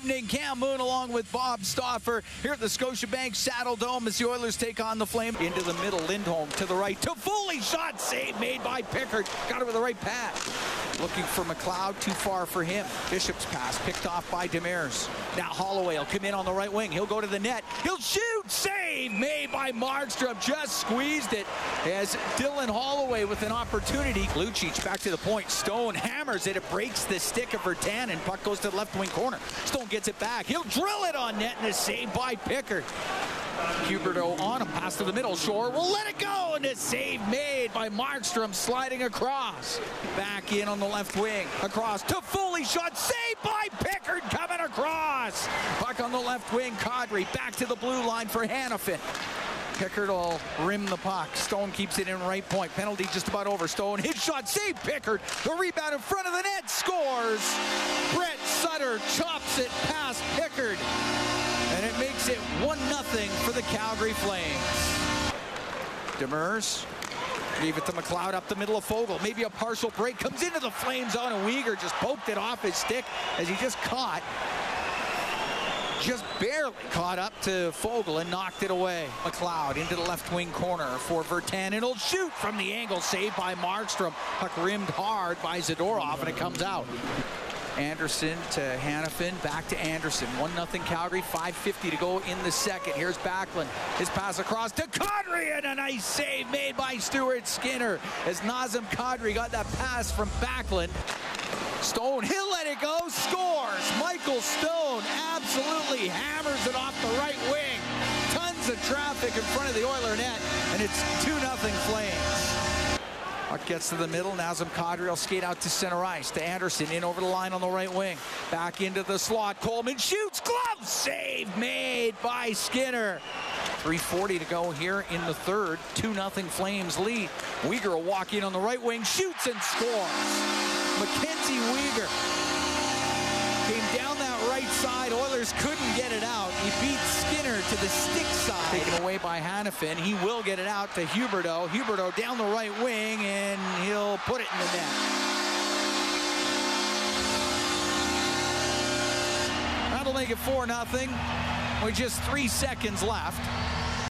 evening. Cam Moon along with Bob Stauffer here at the Scotiabank Saddledome as the Oilers take on the Flame. Into the middle, Lindholm to the right. To Foley, shot save made by Pickard. Got it with the right pass. Looking for McLeod, too far for him. Bishop's pass picked off by Demers. Now Holloway will come in on the right wing. He'll go to the net. He'll shoot. Save by. Just squeezed it as Dylan Holloway with an opportunity. Lucic back to the point. Stone hammers it. It breaks the stick of Virtanen. Puck goes to the left wing corner. Stone gets it back. He'll drill it on net and a save by Pickard. Huberdeau on a pass to the middle. Shore will let it go, and a save made by Markstrom sliding across. Back in on the left wing. Across to Foley. Shot saved by Pickard coming across. Puck on the left wing. Kadri back to the blue line for Hanifin. Pickard will rim the puck. Stone keeps it in right point. Penalty just about over. Stone hit shot, save Pickard. The rebound in front of the net scores. Brett Sutter chops it past Pickard. And it makes it 1 0 for the Calgary Flames. Demers Leave it to McLeod up the middle of Foegele. Maybe a partial break. Comes into the Flames on a Weegar just poked it off his stick as he just caught. Just barely caught up to Foegele and knocked it away. McLeod into the left wing corner for Virtanen. It'll shoot from the angle. Saved by Markstrom. Puck rimmed hard by Zadorov and it comes out. Anderson to Hanifin, back to Anderson. 1-0 Calgary, 5.50 to go in the second. Here's Backlund. His pass across to Kadri, and a nice save made by Stuart Skinner as Nazem Kadri got that pass from Backlund. Stone, he'll let it go, scores. Michael Stone absolutely hammers it off the right wing. Tons of traffic in front of the Oiler net, and it's 2-0 Flames. Puck gets to the middle. Nazem Kadri will skate out to center ice. To Anderson in over the line on the right wing. Back into the slot. Coleman shoots. Glove save made by Skinner. 3.40 to go here in the third. 2-0 Flames lead. Weegar will walk in on the right wing. Shoots and scores. Mackenzie Weegar Couldn't get it out. He beat Skinner to the stick side. Taken away by Hanifin. He will get it out to Huberdeau. Huberdeau down the right wing, and he'll put it in the net. That'll make it 4 0 with just three seconds left.